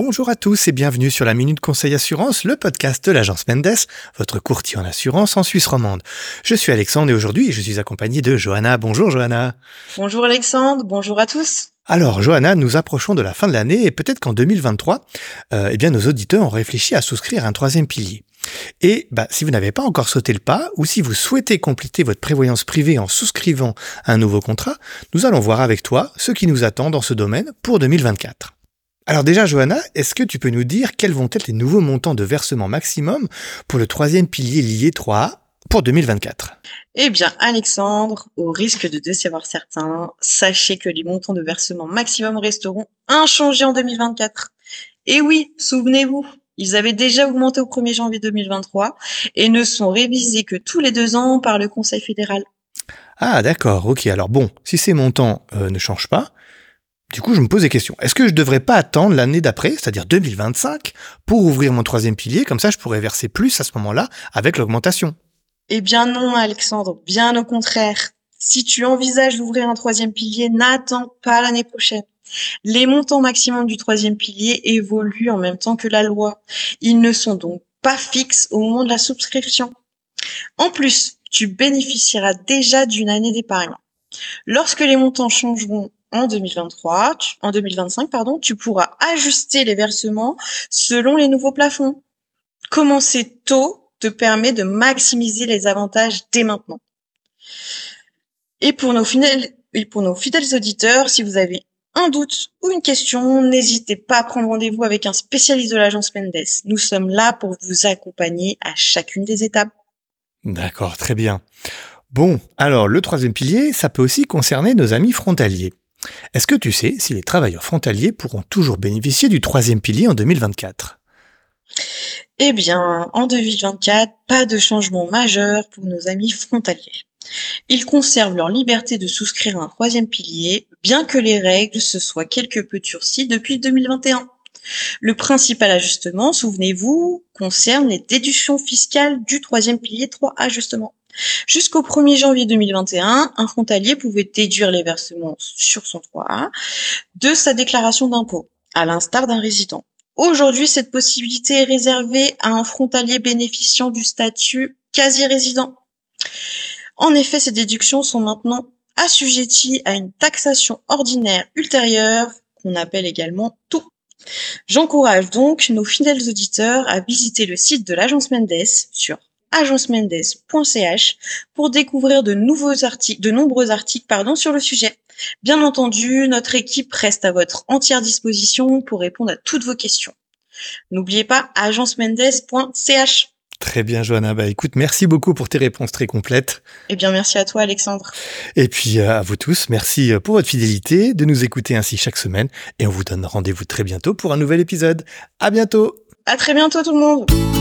Bonjour à tous et bienvenue sur la Minute Conseil Assurance, le podcast de l'agence Mendes, votre courtier en assurance en Suisse romande. Je suis Alexandre et aujourd'hui je suis accompagné de Johanna. Bonjour Johanna. Bonjour Alexandre, bonjour à tous. Alors Johanna, nous approchons de la fin de l'année et peut-être qu'en 2023, euh, eh bien nos auditeurs ont réfléchi à souscrire un troisième pilier. Et bah, si vous n'avez pas encore sauté le pas, ou si vous souhaitez compléter votre prévoyance privée en souscrivant un nouveau contrat, nous allons voir avec toi ce qui nous attend dans ce domaine pour 2024. Alors déjà, Johanna, est-ce que tu peux nous dire quels vont être les nouveaux montants de versement maximum pour le troisième pilier lié 3A pour 2024 Eh bien, Alexandre, au risque de décevoir certains, sachez que les montants de versement maximum resteront inchangés en 2024. Et oui, souvenez-vous, ils avaient déjà augmenté au 1er janvier 2023 et ne sont révisés que tous les deux ans par le Conseil fédéral. Ah d'accord, ok. Alors bon, si ces montants euh, ne changent pas, du coup je me pose des questions. Est-ce que je devrais pas attendre l'année d'après, c'est-à-dire 2025, pour ouvrir mon troisième pilier? Comme ça je pourrais verser plus à ce moment-là avec l'augmentation. Eh bien non, Alexandre, bien au contraire. Si tu envisages d'ouvrir un troisième pilier, n'attends pas l'année prochaine. Les montants maximums du troisième pilier évoluent en même temps que la loi. Ils ne sont donc pas fixes au moment de la souscription. En plus, tu bénéficieras déjà d'une année d'épargne. Lorsque les montants changeront en 2023, en 2025, pardon, tu pourras ajuster les versements selon les nouveaux plafonds. Commencer tôt te permet de maximiser les avantages dès maintenant. Et pour nos fidèles, et pour nos fidèles auditeurs, si vous avez un doute ou une question, n'hésitez pas à prendre rendez-vous avec un spécialiste de l'agence Mendes. Nous sommes là pour vous accompagner à chacune des étapes. D'accord, très bien. Bon, alors le troisième pilier, ça peut aussi concerner nos amis frontaliers. Est-ce que tu sais si les travailleurs frontaliers pourront toujours bénéficier du troisième pilier en 2024 Eh bien, en 2024, pas de changement majeur pour nos amis frontaliers. Ils conservent leur liberté de souscrire un troisième pilier, bien que les règles se soient quelque peu durcies depuis 2021. Le principal ajustement, souvenez-vous, concerne les déductions fiscales du troisième pilier 3 ajustement. Jusqu'au 1er janvier 2021, un frontalier pouvait déduire les versements sur son 3A de sa déclaration d'impôt, à l'instar d'un résident. Aujourd'hui, cette possibilité est réservée à un frontalier bénéficiant du statut quasi-résident. En effet, ces déductions sont maintenant assujetties à une taxation ordinaire ultérieure, qu'on appelle également tout. J'encourage donc nos fidèles auditeurs à visiter le site de l'agence Mendes sur agencemendes.ch pour découvrir de nouveaux articles, de nombreux articles, pardon, sur le sujet. Bien entendu, notre équipe reste à votre entière disposition pour répondre à toutes vos questions. N'oubliez pas agencemendes.ch. Très bien, Johanna. Bah, écoute, merci beaucoup pour tes réponses très complètes. Eh bien, merci à toi, Alexandre. Et puis, euh, à vous tous, merci euh, pour votre fidélité, de nous écouter ainsi chaque semaine. Et on vous donne rendez-vous très bientôt pour un nouvel épisode. À bientôt. À très bientôt, tout le monde.